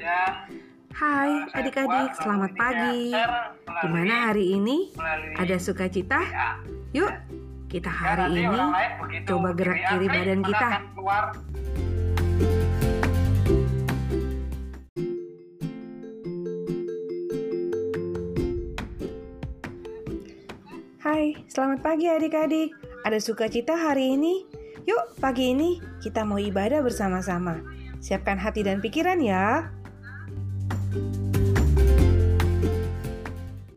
Hai adik-adik, selamat pagi. Gimana hari ini? Ada sukacita? Yuk, kita hari ini coba gerak kiri badan kita. Hai, selamat pagi adik-adik. Ada sukacita hari ini? Yuk, pagi ini kita mau ibadah bersama-sama. Siapkan hati dan pikiran ya. Bye.